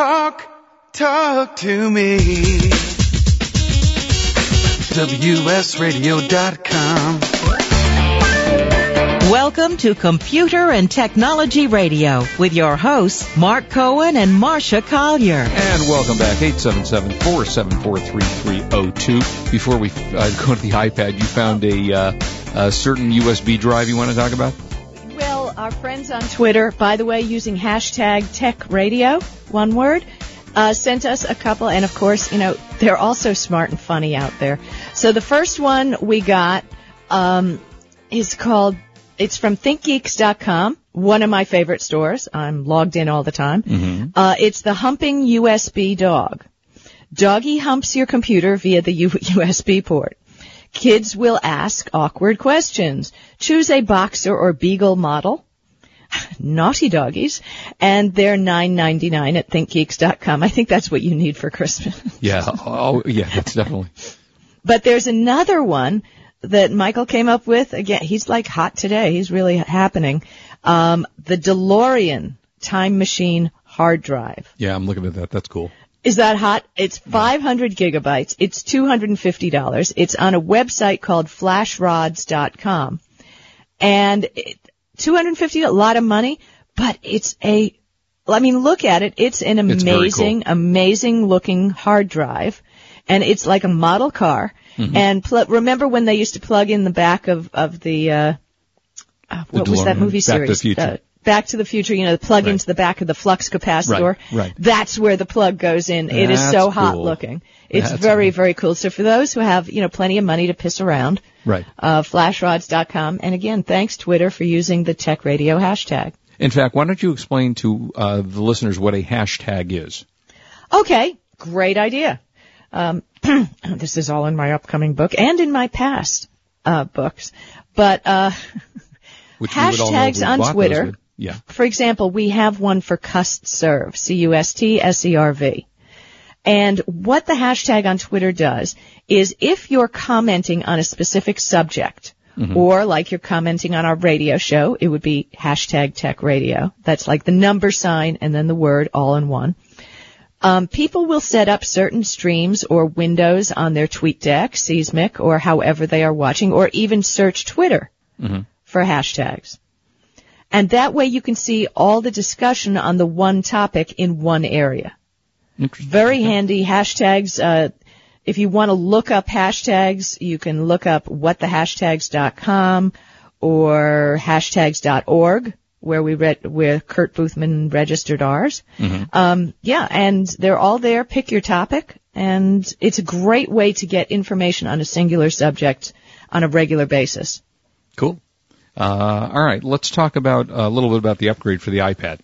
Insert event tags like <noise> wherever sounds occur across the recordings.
Talk, talk to me. WSRadio.com. Welcome to Computer and Technology Radio with your hosts, Mark Cohen and Marcia Collier. And welcome back, 877-474-3302. Before we uh, go to the iPad, you found a, uh, a certain USB drive you want to talk about? Our friends on Twitter, by the way, using hashtag Tech Radio, one word, uh, sent us a couple, and of course, you know, they're also smart and funny out there. So the first one we got um, is called, it's from ThinkGeeks.com, one of my favorite stores. I'm logged in all the time. Mm-hmm. Uh, it's the humping USB dog. Doggy humps your computer via the U- <laughs> USB port. Kids will ask awkward questions. Choose a boxer or beagle model. Naughty doggies. And they're $9.99 at thinkgeeks.com. I think that's what you need for Christmas. <laughs> Yeah. Oh, yeah, that's definitely. But there's another one that Michael came up with. Again, he's like hot today. He's really happening. Um, the DeLorean time machine hard drive. Yeah, I'm looking at that. That's cool. Is that hot? It's 500 gigabytes. It's $250. It's on a website called flashrods.com. And it, 250, a lot of money, but it's a, I mean, look at it. It's an It's very amazing, amazing looking hard drive. And it's like a model car. Mm-hmm. And pl- remember when they used to plug in the back of, of the, uh, uh, what was that movie Back to the series? Future. Uh, Back to the Future, you know, the plug Right. into the back of the flux capacitor. Right, right. That's where the plug goes in. it is so hot cool. looking. It's That's very, cool. very cool. So for those who have, you know, plenty of money to piss around, Right. uh, flashrods.com. And again, thanks Twitter for using the tech radio hashtag. In fact, why don't you explain to uh, the listeners what a hashtag is? Okay, great idea. Um, <clears throat> this is all in my upcoming book and in my past uh, books. But uh, <laughs> Which we would all know if Hashtags on Twitter. Yeah. for example, we have one for CustServe, C-U-S-T-S-E-R-V. And what the hashtag on Twitter does is if you're commenting on a specific subject, or like you're commenting on our radio show, it would be hashtag tech radio. That's like the number sign and then the word all in one. Um, people will set up certain streams or windows on their tweet deck, Seesmic, or however they are watching, or even search Twitter for hashtags. And that way you can see all the discussion on the one topic in one area. Very handy hashtags. Uh, if you want to look up hashtags, you can look up whatthehashtags.com or hashtags.org where we read, where Kurt Boothman registered ours. Um, yeah, and they're all there. Pick your topic and it's a great way to get information on a singular subject on a regular basis. Cool. Uh, all right, let's talk about uh, a little bit about the upgrade for the iPad.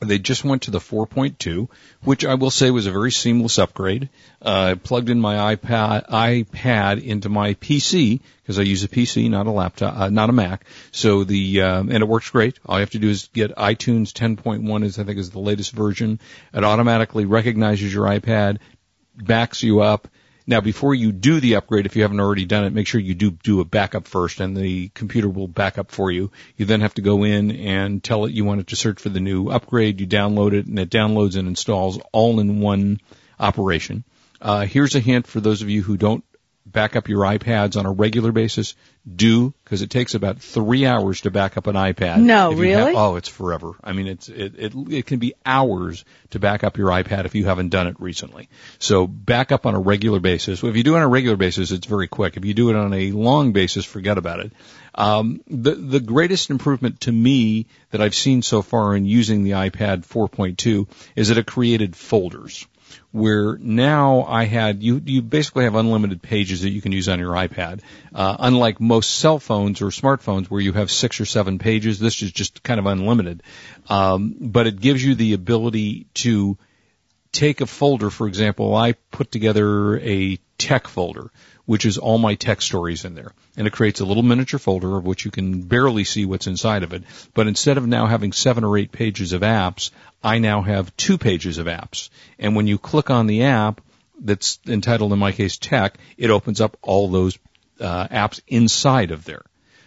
They just went to the 4.2, which I will say was a very seamless upgrade. Uh, I plugged in my iPad, iPad into my PC because I use a PC, not a laptop, uh, not a Mac. So the um, and it works great. All you have to do is get iTunes 10.1 is I think is the latest version. It automatically recognizes your iPad, backs you up. Now, before you do the upgrade, if you haven't already done it, make sure you do do a backup first, and the computer will back up for you. You then have to go in and tell it you want it to search for the new upgrade. You download it, and it downloads and installs all in one operation. Uh, here's a hint for those of you who don't back up your iPads on a regular basis. Do because it takes about three hours to back up an iPad. No, If you have- really? oh, it's forever. I mean, it's it, it it can be hours to back up your iPad if you haven't done it recently. So back up on a regular basis. If you do it on a regular basis, it's very quick. If you do it on a long basis, forget about it. Um, the the greatest improvement to me that I've seen so far in using the iPad 4.2 is that it created folders where now I had you you basically have unlimited pages that you can use on your iPad. Uh, unlike most cell phones or smartphones where you have six or seven pages, this is just kind of unlimited. Um, but it gives you the ability to take a folder. For example, I put together a tech folder, which is all my tech stories in there. And it creates a little miniature folder of which you can barely see what's inside of it. But instead of now having seven or eight pages of apps, I now have two pages of apps. And when you click on the app that's entitled, in my case, tech, it opens up all those uh, apps inside of there.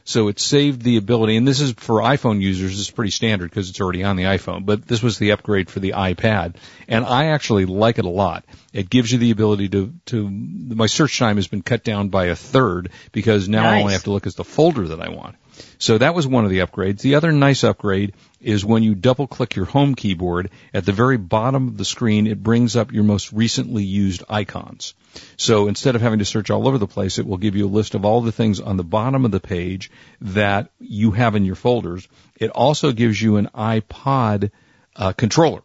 So it saved the ability, and this is for iPhone users, this is pretty standard because it's already on the iPhone, but this was the upgrade for the iPad. And I actually like it a lot. It gives you the ability to, to, my search time has been cut down by a third because now I only have to look at the folder that I want. So that was one of the upgrades. The other nice upgrade is when you double click your home keyboard, at the very bottom of the screen, it brings up your most recently used icons. So instead of having to search all over the place, it will give you a list of all the things on the bottom of the page that you have in your folders. It also gives you an iPod uh, controller.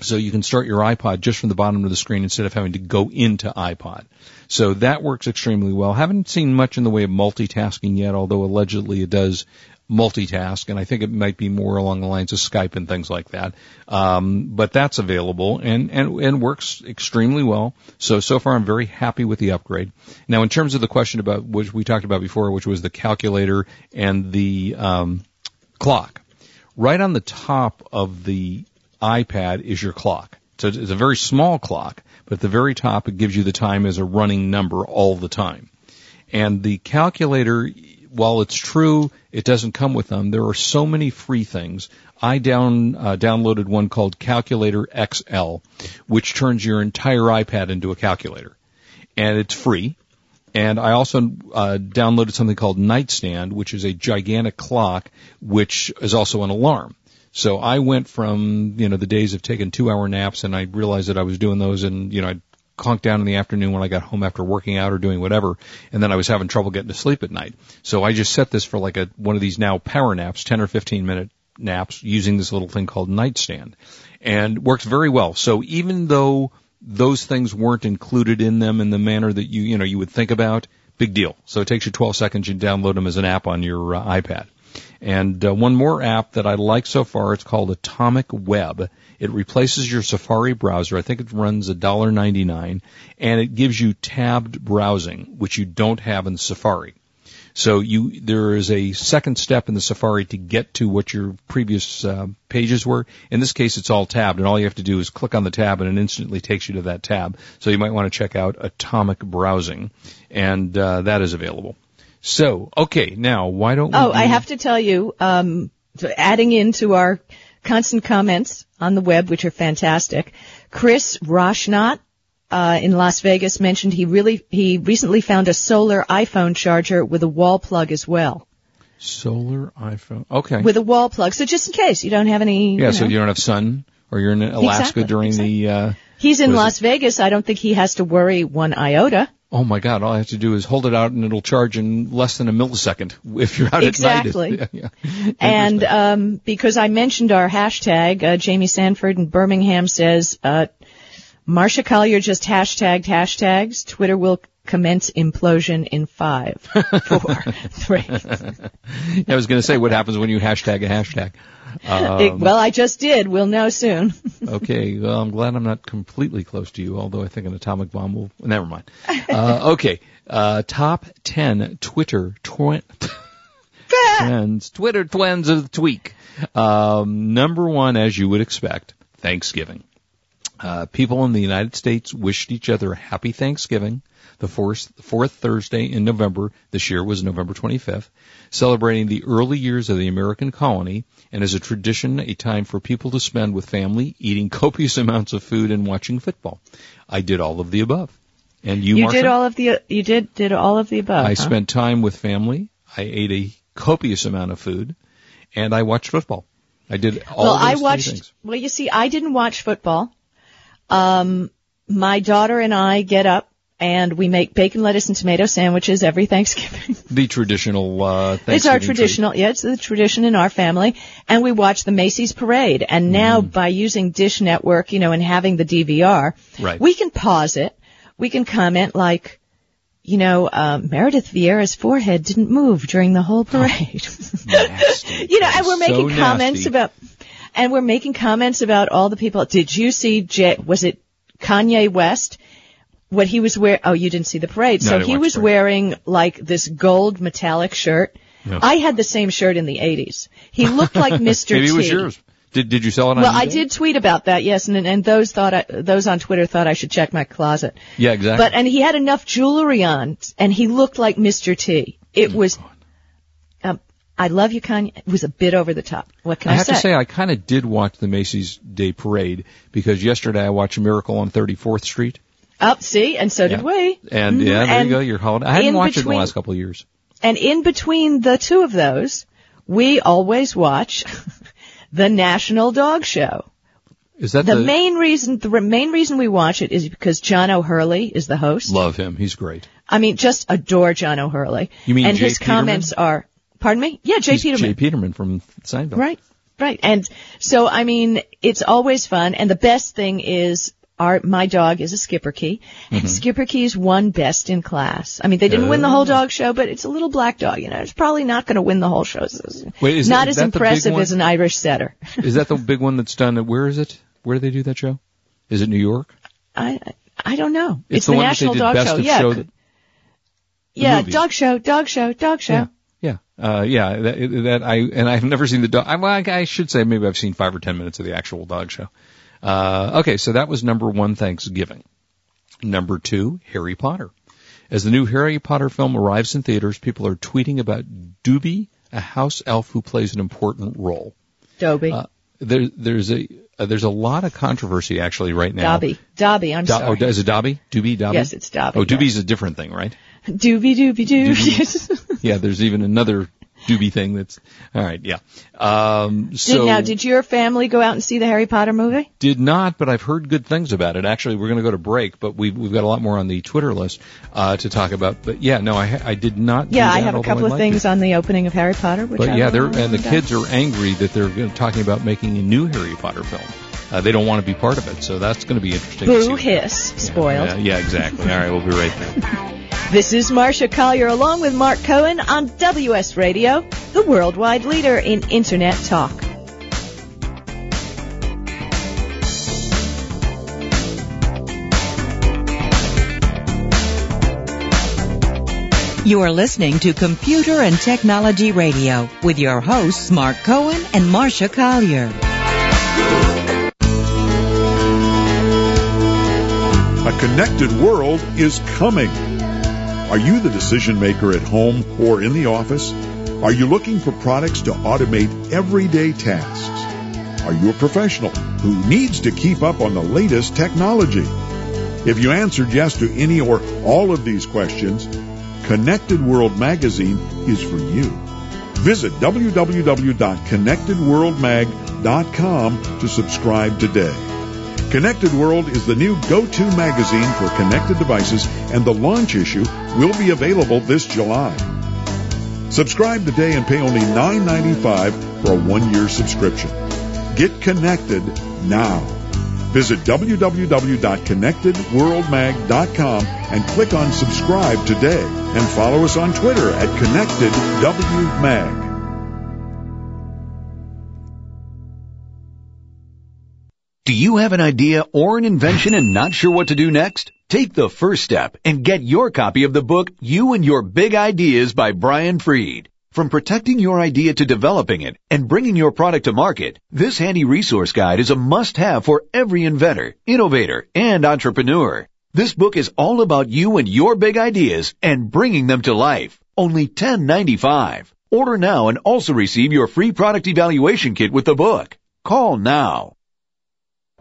So you can start your iPod just from the bottom of the screen instead of having to go into iPod. So that works extremely well. Haven't seen much in the way of multitasking yet, although allegedly it does multitask, and I think it might be more along the lines of Skype and things like that. Um, but that's available and, and, and works extremely well. So, so far I'm very happy with the upgrade. Now in terms of the question about, which we talked about before, which was the calculator and the, um, clock. Right on the top of the iPad is your clock. So it's a very small clock, but at the very top it gives you the time as a running number all the time. And the calculator, while it's true, it doesn't come with them. There are so many free things. I down uh, downloaded one called Calculator XL, which turns your entire iPad into a calculator, and it's free. And I also uh, downloaded something called Nightstand, which is a gigantic clock, which is also an alarm. So I went from you know the days of taking two hour naps, and I realized that I was doing those, and you know I'd conk down in the afternoon when I got home after working out or doing whatever, and then I was having trouble getting to sleep at night. So I just set this for like a one of these now power naps, ten or fifteen minute naps, using this little thing called Nightstand, and works very well. So even though those things weren't included in them in the manner that you you know you would think about, big deal. So it takes you 12 seconds. You download them as an app on your uh, iPad. And uh, one more app that I like so far, it's called Atomic Web. It replaces your Safari browser. I think it runs $1.99 and it gives you tabbed browsing, which you don't have in Safari. So you, there is a second step in the Safari to get to what your previous uh, pages were. In this case, it's all tabbed, and all you have to do is click on the tab, and it instantly takes you to that tab. So you might want to check out Atomic Browsing, and uh, that is available. So, okay, now why don't we? Oh, I have to tell you, um, adding into our constant comments on the web, which are fantastic, Chris Roshnot uh, in Las Vegas mentioned he really he recently found a solar iPhone charger with a wall plug as well. solar iPhone. Okay. With a wall plug, so just in case you don't have any. yeah, you so you don't have sun, or you're in Alaska Exactly, during the. Uh, He's in Las Vegas. I don't think he has to worry one iota. Oh my God! All I have to do is hold it out, and it'll charge in less than a millisecond if you're out Exactly. at night. <laughs> yeah. And um, because I mentioned our hashtag, uh, Jamie Sanford in Birmingham says, uh, Marsha Collier just hashtagged hashtags. Twitter will commence implosion in five, <laughs> four, three. <laughs> I was going to say, what happens when you hashtag a hashtag? Um, It- well, I just did. We'll know soon. <laughs> okay, well, I'm glad I'm not completely close to you, although I think an atomic bomb will. Never mind. Uh, okay, uh, top ten Twitter twin. twins, Twitter twins of the week. Um, number one, as you would expect, Thanksgiving. Uh, people in the United States wished each other a happy Thanksgiving. The fourth, fourth Thursday in November this year was November 25th, celebrating the early years of the American colony and as a tradition, a time for people to spend with family, eating <laughs> copious amounts of food and watching football. I did all of the above. And you, You did all of the. You did did all of the above. I huh? spent time with family. I ate a copious amount of food, and I watched football. I did all well, those I watched. things. Well, you see, I didn't watch football. Um, my daughter and I get up and we make bacon, lettuce, and tomato sandwiches every Thanksgiving. <laughs> The traditional uh, Thanksgiving. it's our treat. traditional, yeah, it's the tradition in our family. And we watch the Macy's parade. And now Mm-hmm. by using Dish Network, you know, and having the DVR, Right. we can pause it. We can comment like, you know, um, Meredith Vieira's forehead didn't move during the whole parade. <laughs> Nasty. you know, and we're making so comments nasty. about, and we're making comments about all the people. Did you see? J- was it Kanye West? What he was wearing? Oh, you didn't see the parade. No, so he was wearing like this gold metallic shirt. Yeah. I had the same shirt in the 80s. He looked like <laughs> Mr. Maybe T. it was yours. Did Did you sell it on? Well, I did tweet about that, yes, and and those thought I, those on Twitter thought I should check my closet. Yeah, exactly. But and he had enough jewelry on, and he looked like Mr. T. It Oh, was. I love you, Kanye. It was a bit over the top. What can I, say? I have say? to say, I kind of did watch the Macy's Day Parade because yesterday I watched Miracle on 34th Street. Up, see, and so did Yeah. we. And Mhm. yeah, there And you go. Your holiday. I hadn't watched it in between- the last couple of years. And in between the two of those, we always watch <laughs> the National Dog Show. Is that The the, main reason, the main reason we watch it is because John O'Hurley is the host. love him? He's great. I mean, just adore John O'Hurley. You mean And Jay his comments are, pardon me? Yeah, Jay He's Peterman. Jay Peterman from Seinfeld. Right, right. And so, I mean, it's always fun. And the best thing is, our my dog is a Schipperke, and Mm-hmm. Schipperke's won best in class. I mean, they didn't win the whole dog show, but it's a little black dog. You know, it's probably not going to win the whole show. It's Wait, is not that- as that impressive as an Irish setter. Is that the <laughs> big one that's done? At, where is it? Where do they do that show? Is it New York? I I don't know. It's It's, the the, one that they National Dog Show. Yeah, show that- yeah, dog show, dog show, dog show. Yeah. Uh, yeah. That, that I and I've never seen the dog. I, well, I, I should say maybe I've seen five or ten minutes of the actual dog show. Uh, okay, so that was number one, Thanksgiving. Number two, Harry Potter. As the new Harry Potter film arrives in theaters, people are tweeting about Doobie, a house elf who plays an important role. Dobby, Uh, there, there's a uh, there's a lot of controversy actually right now. Dobby, Dobby. I'm Do- sorry. oh, is it Dobby? Doobie, Dobby? Yes, it's Dobby, Oh, yeah. Doobie's a different thing, right? Doobie doobie doo. Doobie. <laughs> Yeah, there's even another Doobie thing that's all right. Yeah. Um, so did, now, did your family go out and see the Harry Potter movie? did not, but I've heard good things about it. Actually, we're going to go to break, but we've we've got a lot more on the Twitter list uh, to talk about. But yeah, no, I I did not. do Yeah, I have a couple of things to. on the opening of Harry Potter. Which But I yeah, will they're and the go. kids are angry that they're talking about making a new Harry Potter film. Uh, they don't want to be part of it, so that's going to be interesting. to see Boo what- hiss, spoiled. Yeah, yeah, exactly. All right, we'll be right back. <laughs> This is Marcia Collier along with Mark Cohen on WS Radio, the worldwide leader in Internet talk. You are listening to Computer and Technology Radio with your hosts Mark Cohen and Marcia Collier. A connected world is coming. Are you the decision maker at home or in the office? Are you looking for products to automate everyday tasks? Are you a professional who needs to keep up on the latest technology? If you answered yes to any or all of these questions, Connected World Magazine is for you. Visit www.connectedworldmag.com to subscribe today. Connected World is the new go-to magazine for connected devices and the launch issue will be available this July. Subscribe today and pay only $9.95 for a one-year subscription. Get connected now. Visit www.connectedworldmag.com and click on subscribe today and follow us on Twitter at ConnectedWMag. Do you have an idea or an invention and not sure what to do next? Take the first step and get your copy of the book You and Your Big Ideas by Brian Freed. From protecting your idea to developing it and bringing your product to market, this handy resource guide is a must-have for every inventor, innovator, and entrepreneur. This book is all about you and your big ideas and bringing them to life. Only $10.95. Order now and also receive your free product evaluation kit with the book. Call now.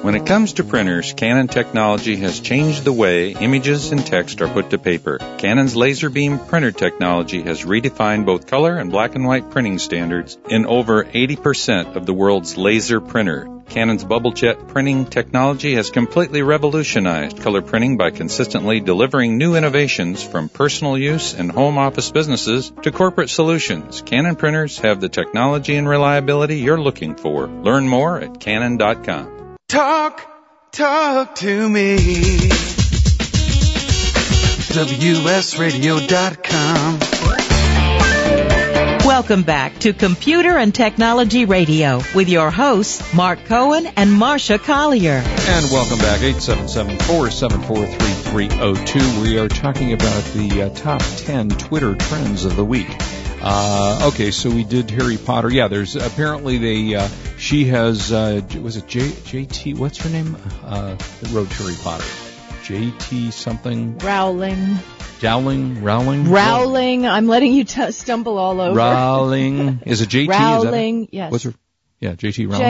When it comes to printers, Canon technology has changed the way images and text are put to paper. Canon's laser beam printer technology has redefined both color and black and white printing standards in over 80% of the world's laser printer. Canon's bubble jet printing technology has completely revolutionized color printing by consistently delivering new innovations from personal use and home office businesses to corporate solutions. Canon printers have the technology and reliability you're looking for. Learn more at canon.com. Talk, talk to me. WSRadio.com. Welcome back to Computer and Technology Radio with your hosts, Mark Cohen and Marcia Collier. And welcome back, 877-474-3302. We are talking about the uh, top 10 Twitter trends of the week. Uh, okay, so we did Harry Potter. Yeah, there's apparently they, uh, she has, uh, was it J, JT, what's her name? Uh, that wrote Harry Potter. JT something? Rowling. Dowling? Rowling? Rowling. I'm letting you t- stumble all over. Rowling. Is it JT? Is that Rowling, yes. What's her? Yeah, JT Rowling.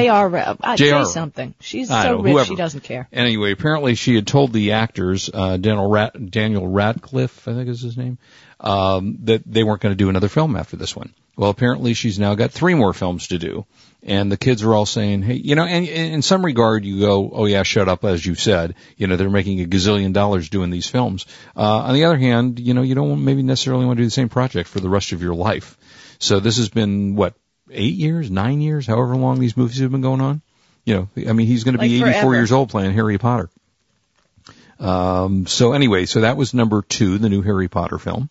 J.R. Uh. Something. She's I so know, rich whoever. she doesn't care. Anyway, apparently she had told the actors, uh, Daniel, Rat- Daniel Radcliffe, I think is his name, um, that they weren't going to do another film after this one. Well, apparently she's now got three more films to do. And the kids are all saying, hey, you know, and, and in some regard you go, oh yeah, shut up, as you said. You know, they're making a gazillion dollars doing these films. Uh, on the other hand, you know, you don't maybe necessarily want to do the same project for the rest of your life. So this has been, what, eight years, nine years, however long these movies have been going on? You know, I mean, he's going to be Like 84 forever. years old playing Harry Potter. Um, so anyway, so that was number two, the new Harry Potter film.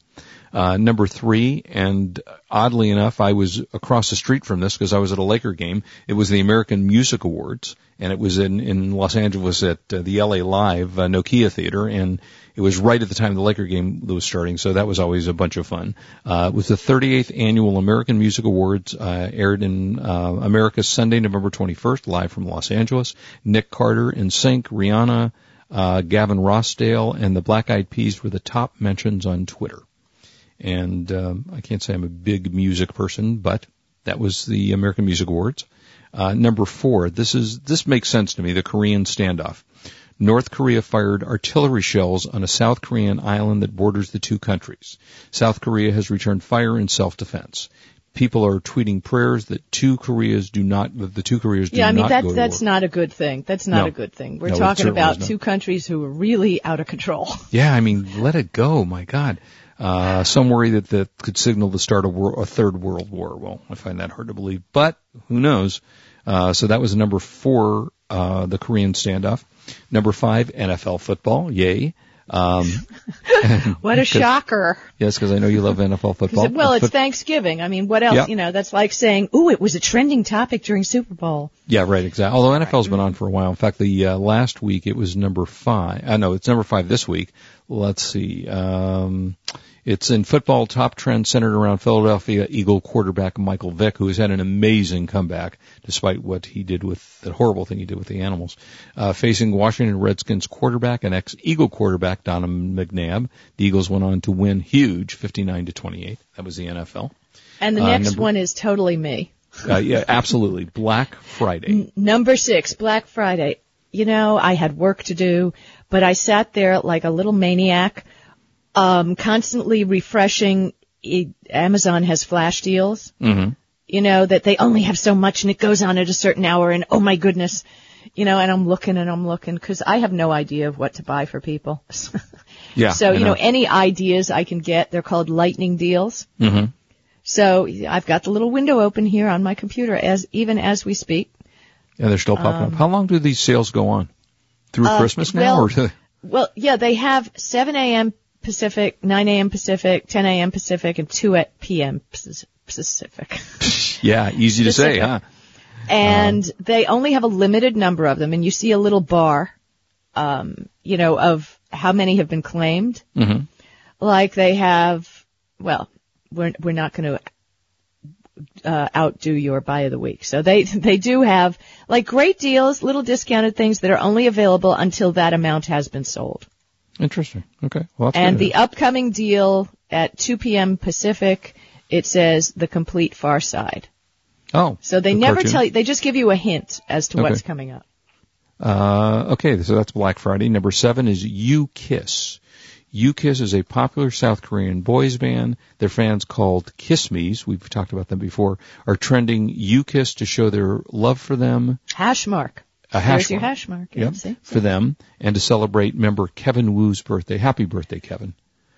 Uh, number three, and oddly enough, I was across the street from this because I was at a Laker game. It was the American Music Awards, and it was in, in Los Angeles at uh, the LA Live uh, Nokia Theater, and it was right at the time the Laker game was starting, so that was always a bunch of fun. Uh, it was the 38th annual American Music Awards, uh, aired in uh, America Sunday, November 21st, live from Los Angeles. Nick Carter, NSYNC, Rihanna, uh, Gavin Rossdale, and the Black Eyed Peas were the top mentions on Twitter. And um, I can't say I'm a big music person, but that was the American Music Awards. Uh, number four, this is this makes sense to me. The Korean standoff. North Korea fired artillery shells on a South Korean island that borders the two countries. South Korea has returned fire in self-defense. People are tweeting prayers that two Koreas do not, that the two Koreas do Yeah, I mean not that go to that's war. not a good thing. That's not No. a good thing. We're No, it talking certainly about is not. two countries who are really out of control. Yeah, I mean, let it go. My God. Uh, some worry that that could signal the start of wor- a third world war. Well, I find that hard to believe, but who knows? Uh, so that was number four, uh, the Korean standoff. Number five, NFL football. Yay. Um, <laughs> What a <laughs> shocker. yes, because I know you love NFL <laughs> football. Well, it's Thanksgiving. I mean, what else? Yeah. You know, that's like saying, "Ooh, it was a trending topic during Super Bowl." Yeah, right, exactly. Although NFL's been on for a while. In fact, the uh, last week it was number five. I uh, no, it's number five this week. Let's see. Um, it's in football. Top trend centered around Philadelphia Eagle quarterback Michael Vick, who has had an amazing comeback despite what he did with the horrible thing he did with the animals. Uh, facing Washington Redskins quarterback and ex-Eagle quarterback Donovan McNabb. The Eagles went on to win huge, 59 to 28. That was the NFL. And the Uh, next number- one is totally me. Uh, yeah, absolutely. Black Friday. Number six, Black Friday. You know, I had work to do, but I sat there like a little maniac, um, constantly refreshing. E- Amazon has flash deals. Mm-hmm. You know, that they only have so much and it goes on at a certain hour and oh my goodness. You know, and I'm looking and I'm looking because I have no idea of what to buy for people. <laughs> Yeah. so, you know, any ideas I can get, they're called lightning deals. Mm-hmm. So I've got the little window open here on my computer as, even as we speak. Yeah, they're still popping up. How long do these sales go on? Through Um, Uh, Christmas now, well- Well, yeah, they have 7 a.m. Pacific, 9 a.m. Pacific, 10 a.m. Pacific, and 2 at p.m. Pacific. <laughs> yeah, easy to say, huh? And Uh-huh. they only have a limited number of them, and you see a little bar, um, you know, of how many have been claimed. hmm Like they have, well, we're we're not going to uh, outdo your buy of the week. So they <laughs> they do have like great deals, little discounted things that are only available until that amount has been sold. Interesting. Okay. Well, And the upcoming deal at 2 p.m. Pacific, it says the complete Far Side. oh, So they the never cartoon. tell you, they just give you a hint as to what's coming up. Uh, okay, so that's Black Friday. Number seven is U-KISS. U-KISS is a popular South Korean boys band. Their fans called Kiss Me's, we've talked about them before, are trending U-KISS to show their love for them. Hash mark. A hash There's your mark. hash mark. Yeah, Yep, see? for them and to celebrate member Kevin Woo's birthday. Happy birthday, Kevin.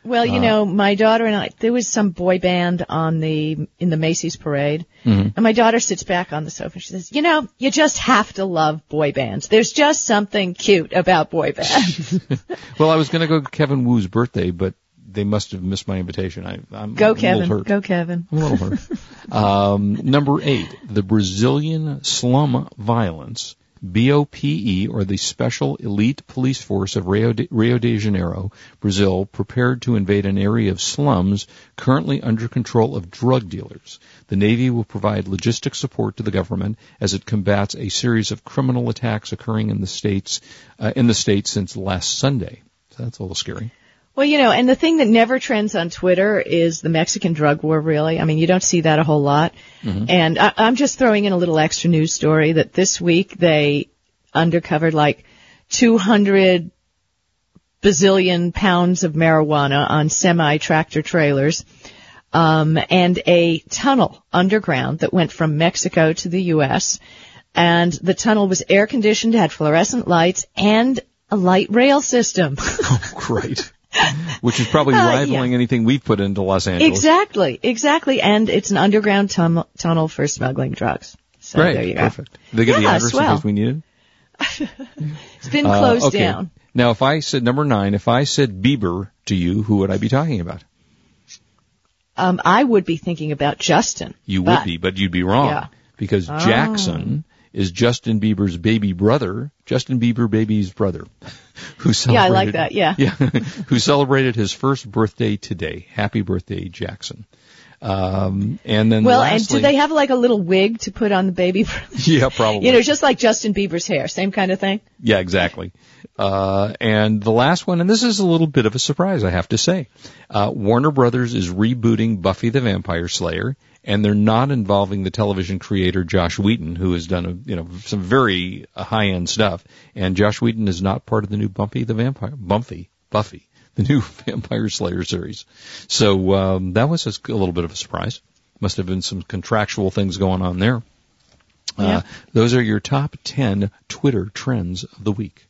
Well, you know, my daughter and I, there was some boy band on the, in the Macy's parade. Mm-hmm. And my daughter sits back on the sofa and she says, you know, you just have to love boy bands. There's just something cute about boy bands. <laughs> <laughs> Well, I was going to go to Kevin Woo's birthday, but they must have missed my invitation. I, I'm Go I'm Kevin. Go Kevin. I'm a little hurt. <laughs> um, number eight, the Brazilian slum violence, BOPE, or the Special Elite Police Force of Rio de, Rio de Janeiro, Brazil, prepared to invade an area of slums currently under control of drug dealers. The Navy will provide logistic support to the government as it combats a series of criminal attacks occurring in the states uh, in the state since last Sunday. So that's a little scary. Well, you know, and the thing that never trends on Twitter is the Mexican drug war, really. I mean, you don't see that a whole lot. And I, I'm just throwing in a little extra news story that this week they undercovered like 200 bazillion pounds of marijuana on semi-tractor trailers. Um, and a tunnel underground that went from Mexico to the U.S. And the tunnel was air conditioned, had fluorescent lights, and a light rail system. <laughs> oh, Great. <laughs> Which is probably Uh, yeah. rivaling anything we've put into Los Angeles. Exactly, exactly. And it's an underground tum- tunnel for smuggling drugs. So Great. there you go. Perfect. They get the Yeah, address in swell. case we need it. <laughs> It's been Uh, closed okay. down. Now, if I said number nine, if I said Bieber to you, who would I be talking about? Um, I would be thinking about Justin. You would be, but you'd be wrong. Yeah. Because Oh. Jackson is Justin Bieber's baby brother, Justin Bieber baby's brother, <laughs> who celebrated. Yeah, I like that, yeah. Yeah, <laughs> who celebrated his first birthday today. Happy birthday, Jackson. Um, and then Well, lastly, and do they have like a little wig to put on the baby? <laughs> Yeah, probably. you know, just like Justin Bieber's hair, same kind of thing. Yeah, exactly. Uh, and the last one, and this is a little bit of a surprise, I have to say. Uh, Warner Brothers is rebooting Buffy the Vampire Slayer, and they're not involving the television creator Joss Whedon, who has done a, you know some very uh, high end stuff. And Joss Whedon is not part of the new Buffy the Vampire Buffy Buffy <laughs> the new Vampire Slayer series. So um, that was a, a little bit of a surprise. Must have been some contractual things going on there. Uh, those are your top 10 Twitter trends of the week.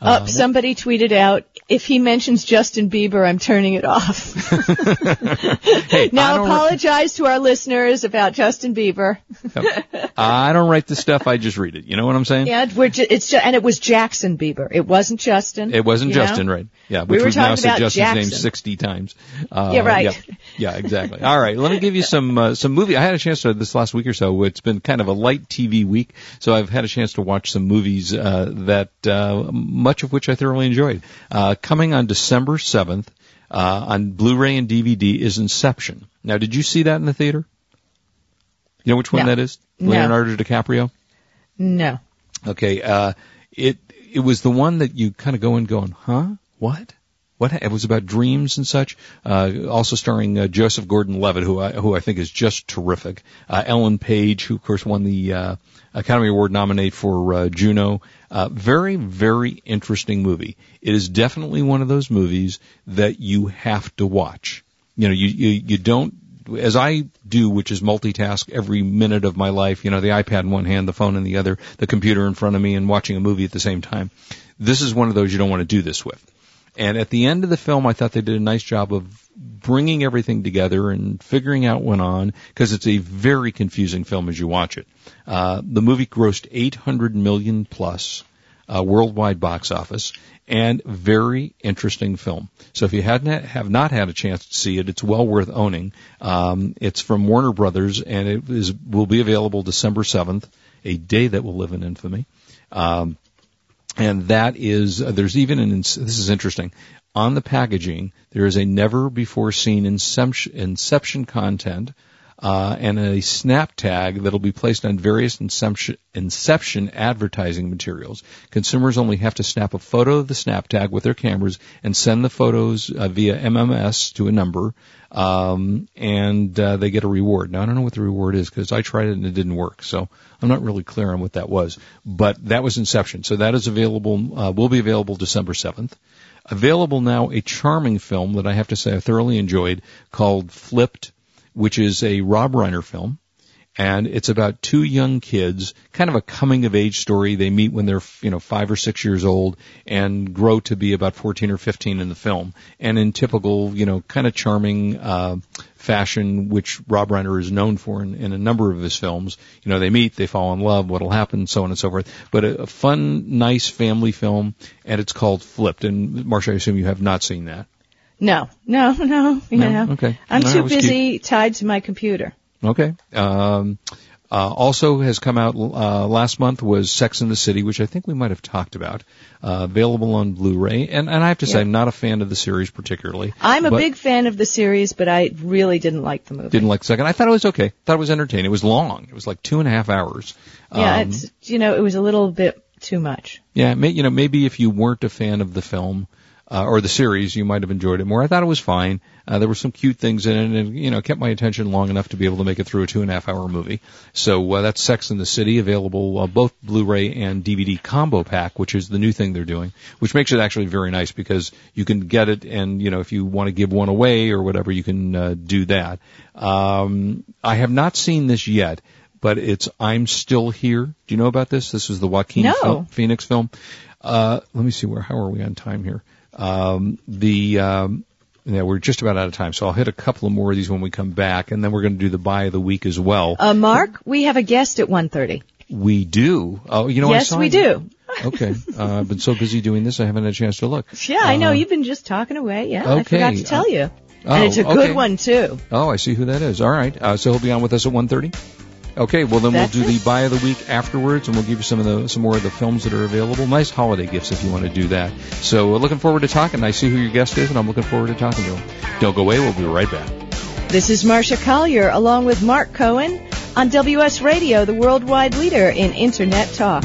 Uh, somebody tweeted out, if he mentions Justin Bieber, I'm turning it off. <laughs> Hey, now apologize to our listeners about Justin Bieber. I don't write the stuff, I just read it. You know what I'm saying? Yeah, we're ju- it's ju- and it was Jackson Bieber. It wasn't Justin. It wasn't you know? Justin, right? Yeah, We which were we've now said Justin's name Jackson. 60 times. Uh, Yeah, right. Yeah, yeah, exactly. All right, let me give you some uh, some movie. I had a chance to this last week or so. It's been kind of a light TV week, so I've had a chance to watch some movies uh, that uh, much of which I thoroughly enjoyed. Uh, coming on December 7th uh, on Blu-ray and DVD is Inception. Now, did you see that in the theater? You know which one No. that is? No. Leonardo DiCaprio. No. Okay, uh, it it was the one that you kind of go in going, huh? What? What? It was about dreams and such. Uh, also starring uh, Joseph Gordon-Levitt, who I, who I think is just terrific. Uh, Ellen Page, who of course won the uh, Academy Award nominate for uh, Juno. Uh, very, very interesting movie. It is definitely one of those movies that you have to watch. You know, you you, you don't as I do, which is multitask every minute of my life, you know, the iPad in one hand, the phone in the other, the computer in front of me, and watching a movie at the same time. This is one of those you don't want to do this with. And at the end of the film, I thought they did a nice job of bringing everything together and figuring out what went on, because it's a very confusing film as you watch it. Uh, the movie grossed 800 million plus uh, worldwide box office, and very interesting film. So if you hadn't have not had a chance to see it, it's well worth owning. Um, it's from Warner Brothers, and it is will be available December seventh, a day that will live in infamy. Um, and that is uh, there's even an this is interesting. On the packaging there is a never before seen inception, inception content uh, and a snap tag that'll be placed on various inception, inception advertising materials. Consumers only have to snap a photo of the snap tag with their cameras and send the photos uh, via MMS to a number, um, and uh, they get a reward. Now I don't know what the reward is because I tried it and it didn't work, so I'm not really clear on what that was. But that was Inception, so that is available. Uh, will be available December 7th. Available now a charming film that I have to say I thoroughly enjoyed called Flipped which is a Rob Reiner film. And it's about two young kids, kind of a coming of age story. They meet when they're, you know, five or six years old and grow to be about 14 or 15 in the film. And in typical, you know, kind of charming, uh, fashion, which Rob Reiner is known for in, in, a number of his films. You know, they meet, they fall in love, what'll happen, so on and so forth. But a, a fun, nice family film, and it's called Flipped. And Marcia, I assume you have not seen that. No, no, no. You No? know, Okay. I'm No, too busy tied to my computer. Okay. Um, uh, also has come out uh, last month was Sex in the City, which I think we might have talked about. Uh, available on Blu-ray, and and I have to say, Yeah. I'm not a fan of the series particularly. I'm a big fan of the series, but I really didn't like the movie. Didn't like the second. I thought it was okay. Thought it was entertaining. It was long. It was like two and a half hours. yeah, Um, it's you know, it was a little bit too much. Yeah, may, you know, maybe if you weren't a fan of the film uh, or the series, you might have enjoyed it more. I thought it was fine. Uh, there were some cute things in it, and you know, kept my attention long enough to be able to make it through a two and a half hour movie. So uh, that's Sex in the City, available uh, both Blu-ray and DVD combo pack, which is the new thing they're doing, which makes it actually very nice because you can get it, and you know, if you want to give one away or whatever, you can uh, do that. Um, I have not seen this yet. But it's I'm Still Here. Do you know about this? This is the Joaquin No. film, Phoenix film. Uh, let me see where, how are we on time here? Um, the, um, yeah, we're just about out of time, so I'll hit a couple of more of these when we come back, and then we're going to do the buy of the week as well. Uh, Mark, we have a guest at 1:30. we do. Oh, you know, yes, we it. do. <laughs> Okay, uh, I've been so busy doing this, I haven't had a chance to look. Yeah, I know. Uh, You've been just talking away. Yeah, I forgot to tell you. Oh, and it's a okay. good one too. Oh, I see who that is. All right, uh, so he'll be on with us at 1.30? Okay, well then That's we'll do it. the buy of the week afterwards, and we'll give you some of the some more of the films that are available. Nice holiday gifts if you want to do that. So uh, looking forward to talking. I see who your guest is, and I'm looking forward to talking to him. Don't go away. We'll be right back. This is Marcia Collier along with Mark Cohen on WS Radio, the worldwide leader in Internet talk.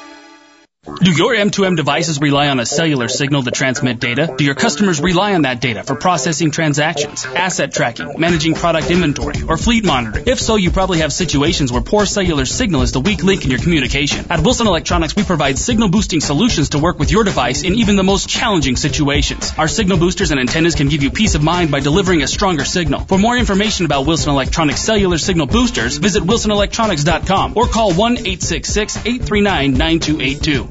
Do your M2M devices rely on a cellular signal to transmit data? Do your customers rely on that data for processing transactions, asset tracking, managing product inventory, or fleet monitoring? If so, you probably have situations where poor cellular signal is the weak link in your communication. At Wilson Electronics, we provide signal boosting solutions to work with your device in even the most challenging situations. Our signal boosters and antennas can give you peace of mind by delivering a stronger signal. For more information about Wilson Electronics cellular signal boosters, visit wilsonelectronics.com or call 1-866-839-9282.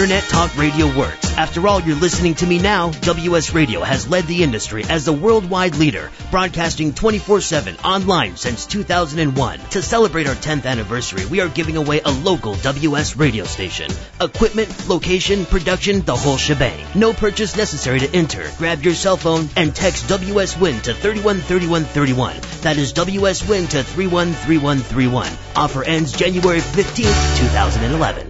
Internet Talk Radio works. After all, you're listening to me now. WS Radio has led the industry as the worldwide leader, broadcasting 24-7 online since 2001. To celebrate our 10th anniversary, we are giving away a local WS radio station. Equipment, location, production, the whole shebang. No purchase necessary to enter. Grab your cell phone and text WS Win to 313131. That is WS Win to 313131. Offer ends January 15th, 2011.